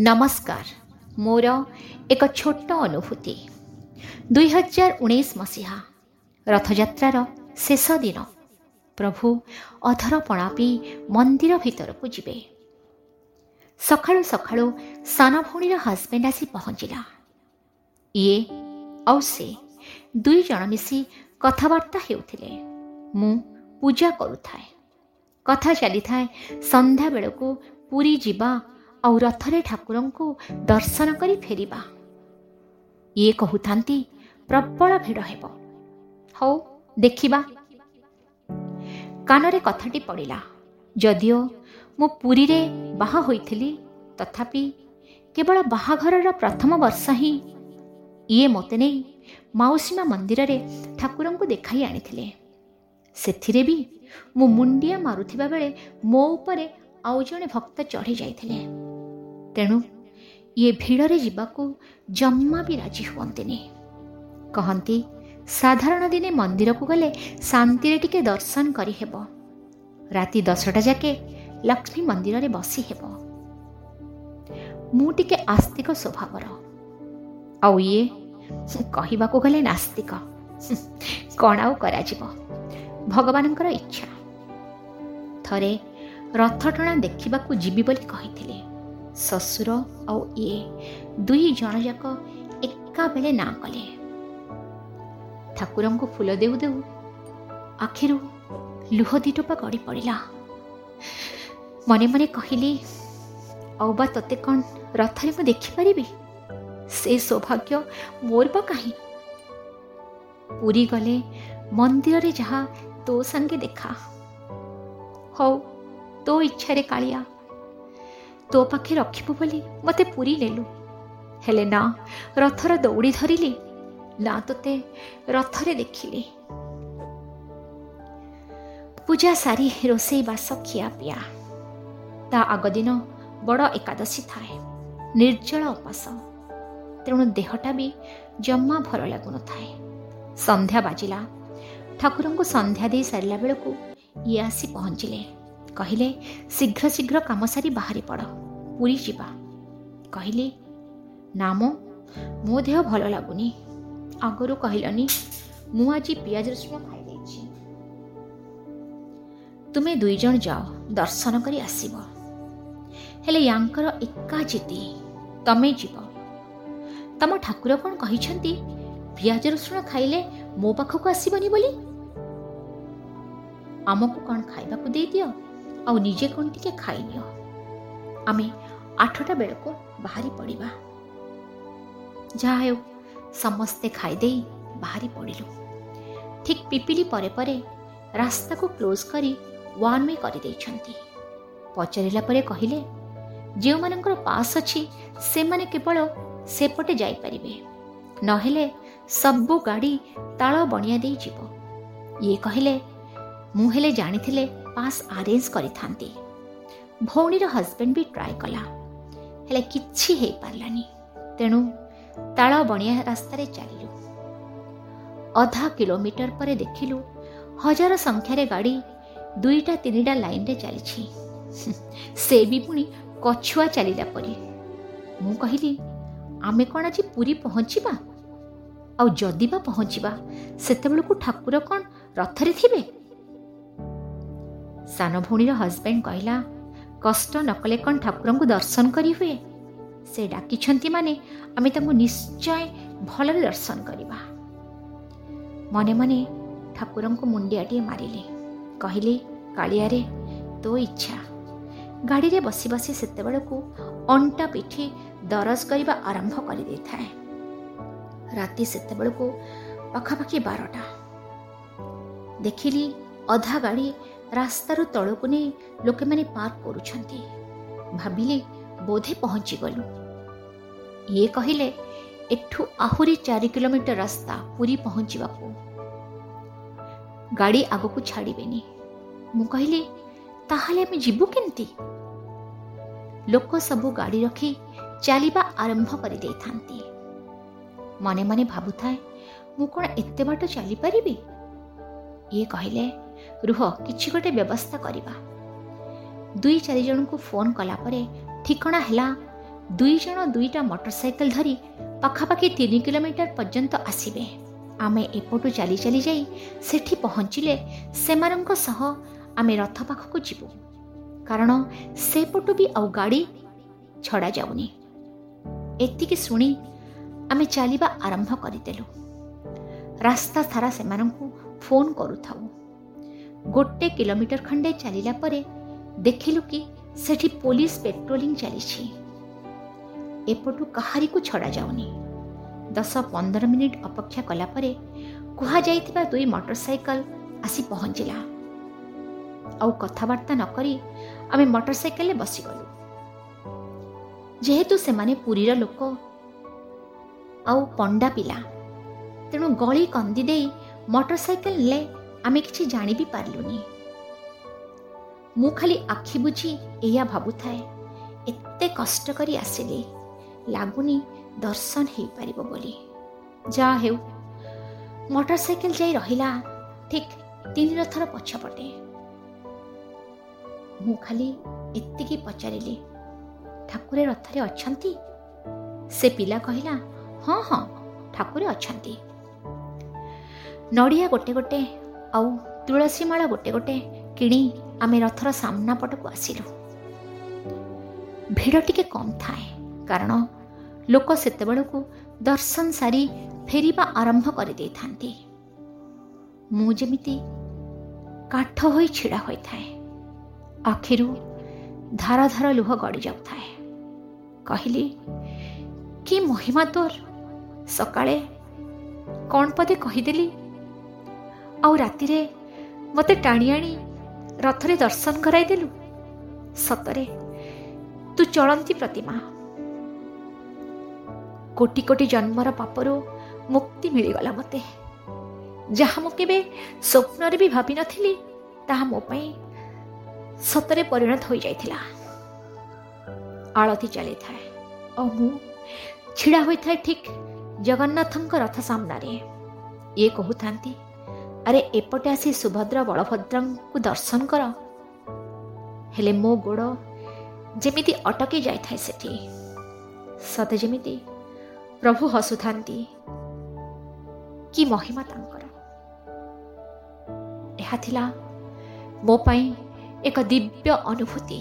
ନମସ୍କାର। ମୋର ଏକ ଛୋଟ ଅନୁଭୂତି। ଦୁଇହଜାର ଉଣେଇଶ ମସିହା ରଥଯାତ୍ରାର ଶେଷ ଦିନ। ପ୍ରଭୁ ଅଧରପଣା ପିଇ ମନ୍ଦିର ଭିତରକୁ ଯିବେ। ସକାଳୁ ସକାଳୁ ସାନ ଭଉଣୀର ହଜବେଣ୍ଡ ଆସି ପହଞ୍ଚିଲା। ଇଏ ଆଉ ସେ ଦୁଇ ଜଣ ମିଶି କଥାବାର୍ତ୍ତା ହେଉଥିଲେ। ମୁଁ ପୂଜା କରୁଥାଏ। କଥା ଚାଲିଥାଏ ସନ୍ଧ୍ୟାବେଳକୁ ପୁରୀ ଯିବା ଆଉ ରଥରେ ଠାକୁରଙ୍କୁ ଦର୍ଶନ କରି ଫେରିବା। ଇଏ କହୁଥାନ୍ତି ପ୍ରବଳ ଭିଡ଼ ହେବ। ହଉ ଦେଖିବା। କାନରେ କଥାଟି ପଡ଼ିଲା। ଯଦିଓ ମୁଁ ପୁରୀରେ ବାହା ହୋଇଥିଲି ତଥାପି କେବଳ ବାହାଘରର ପ୍ରଥମ ବର୍ଷ ହିଁ ଇଏ ମୋତେ ନେଇ ମାଉସୀମା ମନ୍ଦିରରେ ଠାକୁରଙ୍କୁ ଦେଖାଇ ଆଣିଥିଲେ। ସେଥିରେ ବି ମୁଁ ମୁଣ୍ଡିଆ ମାରୁଥିବା ବେଳେ ମୋ ଉପରେ ଆଉ ଜଣେ ଭକ୍ତ ଚଢ଼ି ଯାଇଥିଲେ ତେଣୁ ଇଏ ଭିଡ଼ରେ ଯିବାକୁ ଜମା ବି ରାଜି ହୁଅନ୍ତିନି। କହନ୍ତି ସାଧାରଣ ଦିନେ ମନ୍ଦିରକୁ ଗଲେ ଶାନ୍ତିରେ ଟିକେ ଦର୍ଶନ କରିହେବ। ରାତି ଦଶଟା ଯାକେ ଲକ୍ଷ୍ମୀ ମନ୍ଦିରରେ ବସି ହେବ ମୁଁ ଟିକେ ଆସ୍ତିକ ସ୍ୱଭାବର। ଆଉ ଇଏ କହିବାକୁ ଗଲେ ନାସ୍ତିକ। କ'ଣ ଆଉ କରାଯିବ? ଭଗବାନଙ୍କର ଇଚ୍ଛା। ଥରେ ରଥଟଣା ଦେଖିବାକୁ ଯିବି ବୋଲି କହିଥିଲେ। ଶ୍ୱଶୁର ଆଉ ଇଏ। ଦୁଇ ଜଣ ଯାକ ଏକାବେଳେ ନାଁ କଲେ। ଠାକୁରଙ୍କୁ ଫୁଲ ଦେଉ ଦେଉ ଆଖିରୁ ଲୁହ ଦିଟୋପା ଗଡ଼ି ପଡ଼ିଲା। ମନେ ମନେ କହିଲି ଆଉ ବା ତୋତେ କ'ଣ ରଥରେ ମୁଁ ଦେଖିପାରିବି? ସେ ସୌଭାଗ୍ୟ ମୋର ବା କାହିଁ? ପୁରୀ ଗଲେ ମନ୍ଦିରରେ ଯାହା ତୋ ସାଙ୍ଗେ ଦେଖା। ହଉ ତୋ ଇଚ୍ଛାରେ କାଳିଆ ତୋ ପାଖେ ରଖିବୁ ବୋଲି ମୋତେ ପୁରୀ ନେଲୁ। ହେଲେ ନା ରଥର ଦୌଡ଼ି ଧରିଲି। ନା ତୋତେ ରଥରେ ଦେଖିଲି। ପୂଜା ସାରି ରୋଷେଇ ବାସ ଖିଆ ପିଆ। ତା ଆଗ ଦିନ ବଡ଼ ଏକାଦଶୀ ଥାଏ ନିର୍ଜଳ ଉପାସ। ତେଣୁ ଦେହଟା ବି ଜମା ଭଲ ଲାଗୁନଥାଏ। ସନ୍ଧ୍ୟା ବାଜିଲା। ଠାକୁରଙ୍କୁ ସନ୍ଧ୍ୟା ଦେଇ ସାରିଲା ବେଳକୁ ଇଏ ଆସି ପହଞ୍ଚିଲେ। କହିଲେ ଶୀଘ୍ର ଶୀଘ୍ର କାମ ସାରି ବାହାରି ପଡ଼। ପୁରୀ ଯିବା। କହିଲି ନା ମୋ ଦେହ ଭଲ ଲାଗୁନି। ଆଗରୁ କହିଲନି ମୁଁ ଆଜି ପିଆଜ ରସୁଣ ଖାଇଦେଇଛି ତୁମେ ଦୁଇ ଜଣ ଯାଅ ଦର୍ଶନ କରି ଆସିବ। ହେଲେ ୟାଙ୍କର ଏକା ଜିତି ତମେ ଯିବ। ତମ ଠାକୁର କ'ଣ କହିଛନ୍ତି ପିଆଜ ରସୁଣ ଖାଇଲେ ମୋ ପାଖକୁ ଆସିବନି ବୋଲି? ଆମକୁ କ'ଣ ଖାଇବାକୁ ଦେଇଦିଅ? ଆଉ ନିଜେ କ'ଣ ଟିକେ ଖାଇନିଅ ଆମେ ଆଠଟା ବେଳକୁ ବାହାରି ପଡ଼ିବା। ଯାହା ହେଉ ସମସ୍ତେ ଖାଇଦେଇ ବାହାରି ପଡ଼ିଲୁ। ଠିକ୍ ପିପିଲି ପରେ ପରେ ରାସ୍ତାକୁ କ୍ଲୋଜ୍ କରି ୱାନ୍ ୱେ କରିଦେଇଛନ୍ତି। ପଚାରିଲା ପରେ କହିଲେ ଯେଉଁମାନଙ୍କର ପାସ୍ ଅଛି ସେମାନେ କେବଳ ସେପଟେ ଯାଇପାରିବେ। ନହେଲେ ସବୁ ଗାଡ଼ି ତାଳ ବଣିଆ ଦେଇ ଯିବ। ଇଏ କହିଲେ ମୁଁ ହେଲେ ଜାଣିଥିଲେ ପାସ୍ ଆରେଞ୍ଜ କରିଥାନ୍ତି ଭଉଣୀର ହଜବେଣ୍ଡ ବି ଟ୍ରାଏ କଲା ହେଲେ କିଛି ହେଇପାରିଲାନି ତେଣୁ ତାଳ ବଣିଆ ରାସ୍ତାରେ ଚାଲିଲୁ ଅଧା କିଲୋମିଟର ପରେ ଦେଖିଲୁ ହଜାର ସଂଖ୍ୟାରେ ଗାଡ଼ି ଦୁଇଟା ତିନିଟା ଲାଇନରେ ଚାଲିଛି ସେ ବି ପୁଣି କଛୁଆ ଚାଲିଲା ପରି ମୁଁ କହିଲି ଆମେ କ'ଣ ଆଜି ପୁରୀ ପହଞ୍ଚିବା ଆଉ ଯଦି ବା ପହଞ୍ଚିବା ସେତେବେଳକୁ ଠାକୁର କ'ଣ ରଥରେ ଥିବେ ସାନ ଭଉଣୀର ହଜବେଣ୍ଡ କହିଲା କଷ୍ଟ ନ କଲେ କ'ଣ ଠାକୁରଙ୍କୁ ଦର୍ଶନ କରିହୁଏ ସେ ଡାକିଛନ୍ତି ମାନେ ଆମେ ତାଙ୍କୁ ନିଶ୍ଚୟ ଭଲରେ ଦର୍ଶନ କରିବା ମନେ ମନେ ଠାକୁରଙ୍କୁ ମୁଣ୍ଡିଆଟିଏ ମାରିଲେ। କହିଲେ କାଳିଆରେ ତୋ ଇଚ୍ଛା ଗାଡ଼ିରେ ବସି ବସି ସେତେବେଳକୁ ଅଣ୍ଟା ପିଠି ଦରଜ କରିବା ଆରମ୍ଭ କରିଦେଇଥାଏ। ରାତି ସେତେବେଳକୁ ପାଖାପାଖି ବାରଟା। ଦେଖିଲି ଅଧା ଗାଡ଼ି ରାସ୍ତାରୁ ତଳକୁ ନେଇ ଲୋକେମାନେ ପାର୍କ କରୁଛନ୍ତି। ଭାବିଲି ବୋଧେ ପହଞ୍ଚିଗଲୁ। ଇଏ କହିଲେ ଏଠୁ ଆହୁରି ଚାରି କିଲୋମିଟର ରାସ୍ତା ପୁରୀ ପହଞ୍ଚିବାକୁ। ଗାଡ଼ି ଆଗକୁ ଛାଡ଼ିବେନି। ମୁଁ କହିଲି ତାହେଲେ ଆମେ ଯିବୁ କେମିତି? ଲୋକ ସବୁ ଗାଡ଼ି ରଖି ଚାଲିବା ଆରମ୍ଭ କରିଦେଇଥାନ୍ତି। ମନେ ମନେ ଭାବୁଥାଏ ମୁଁ କ'ଣ ଏତେ ବାଟ ଚାଲିପାରିବି? ଇଏ କହିଲେ ରୁହ କିଛି ଗୋଟେ ବ୍ୟବସ୍ଥା କରିବା। ଦୁଇ ଚାରି ଜଣଙ୍କୁ ଫୋନ୍ କଲା ପରେ ଠିକଣା ହେଲା ଦୁଇ ଜଣ ଦୁଇଟା ମୋଟର ସାଇକେଲ ଧରି ପାଖାପାଖି ତିନି କିଲୋମିଟର ପର୍ଯ୍ୟନ୍ତ ଆସିବେ। ଆମେ ଏପଟୁ ଚାଲି ଚାଲି ଯାଇ ସେଠି ପହଞ୍ଚିଲେ ସେମାନଙ୍କ ସହ ଆମେ ରଥ ପାଖକୁ ଯିବୁ। କାରଣ ସେପଟୁ ବି ଆଉ ଗାଡ଼ି ଛଡ଼ାଯାଉନି ଏତିକି ଶୁଣି ଆମେ ଚାଲିବା ଆରମ୍ଭ କରିଦେଲୁ। ରାସ୍ତା ସାରା ସେମାନଙ୍କୁ ଫୋନ୍ କରୁଥାଉ। ଗୋଟେ କିଲୋମିଟର ଖଣ୍ଡେ ଚାଲିଲା ପରେ ଦେଖିଲୁ କି ସେଠି ପୋଲିସ ପେଟ୍ରୋଲିଂ ଚାଲିଛି। ଏପଟୁ କାହାରିକୁ ଛଡ଼ାଯାଉନି ଦଶ ପନ୍ଦର ମିନିଟ୍ ଅପେକ୍ଷା କଲା ପରେ କୁହାଯାଇଥିବା ଦୁଇ ମୋଟର ସାଇକେଲ ଆସି ପହଞ୍ଚିଲା। ଆଉ କଥାବାର୍ତ୍ତା ନକରି ଆମେ ମୋଟର ସାଇକେଲରେ ବସିଗଲୁ। ଯେହେତୁ ସେମାନେ ପୁରୀର ଲୋକ ଆଉ ପଣ୍ଡା ପିଲା ତେଣୁ ଗଳି କନ୍ଦି ଦେଇ ମୋଟର ସାଇକେଲ ନେଲେ ଆମେ କିଛି ଜାଣି ବି ପାରିଲୁନି ମୁଁ ଖାଲି ଆଖି ବୁଝି ଏଇଆ ଭାବୁଥାଏ ଏତେ କଷ୍ଟ କରି ଆସିଲି ଲାଗୁନି ଦର୍ଶନ ହେଇପାରିବ ବୋଲି। ଯାହା ହେଉ ମୋଟର ସାଇକେଲ ଯାଇ ରହିଲା ଠିକ୍ ତିନି ରଥର ପଛପଟେ। ମୁଁ ଖାଲି ଏତିକି ପଚାରିଲି ଠାକୁରେ ରଥରେ ଅଛନ୍ତି? ସେ ପିଲା କହିଲା ହଁ ହଁ ଠାକୁରେ ଅଛନ୍ତି। ନଡ଼ିଆ ଗୋଟେ ଗୋଟେ ଆଉ ତୁଳସୀ ମାଳ ଗୋଟେ ଗୋଟେ କିଣି ଆମେ ରଥର ସାମ୍ନା ପଟକୁ ଆସିଲୁ। ଭିଡ଼ ଟିକେ କମ୍ ଥାଏ କାରଣ ଲୋକ ସେତେବେଳକୁ ଦର୍ଶନ ସାରି ଫେରିବା ଆରମ୍ଭ କରିଦେଇଥାନ୍ତି। ମୁଁ ଯେମିତି କାଠ ହୋଇ ଛିଡ଼ା ହୋଇଥାଏ ଆଖିରୁ ଧାର ଧାର ଲୁହ ଗଡ଼ି ଯାଉଥାଏ। କହିଲି କି ମହିମା ତୋର? ସକାଳେ କ'ଣ ପଦେ କହିଦେଲି? ଆଉ ରାତିରେ ମୋତେ ଟାଣି ଆଣି ରଥରେ ଦର୍ଶନ କରାଇଦେଲୁ। ସତରେ ତୁ ଚଳନ୍ତି ପ୍ରତିମା। କୋଟି କୋଟି ଜନ୍ମର ପାପରୁ ମୁକ୍ତି ମିଳିଗଲା ମୋତେ। ଯାହା ମୁଁ କେବେ ସ୍ୱପ୍ନରେ ବି ଭାବିନଥିଲି ତାହା ମୋ ପାଇଁ ସତରେ ପରିଣତ ହୋଇଯାଇଥିଲା। ଆଳତି ଚାଲିଥାଏ ଆଉ ମୁଁ ଛିଡ଼ା ହୋଇଥାଏ ଠିକ୍ ଜଗନ୍ନାଥଙ୍କ ରଥ ସାମ୍ନାରେ। ଇଏ କହୁଥାନ୍ତି ଆରେ ଏପଟେ ଆସି ସୁଭଦ୍ର ବଳଭଦ୍ରଙ୍କୁ ଦର୍ଶନ କର। ହେଲେ ମୋ ଗୋଡ଼ ଯେମିତି ଅଟକି ଯାଇଥାଏ ସେଠି ସତେ ଯେମିତି ପ୍ରଭୁ ହସୁଥାନ୍ତି। କି ମହିମା ତାଙ୍କର? ଏହା ଥିଲା ମୋ ପାଇଁ ଏକ ଦିବ୍ୟ ଅନୁଭୂତି।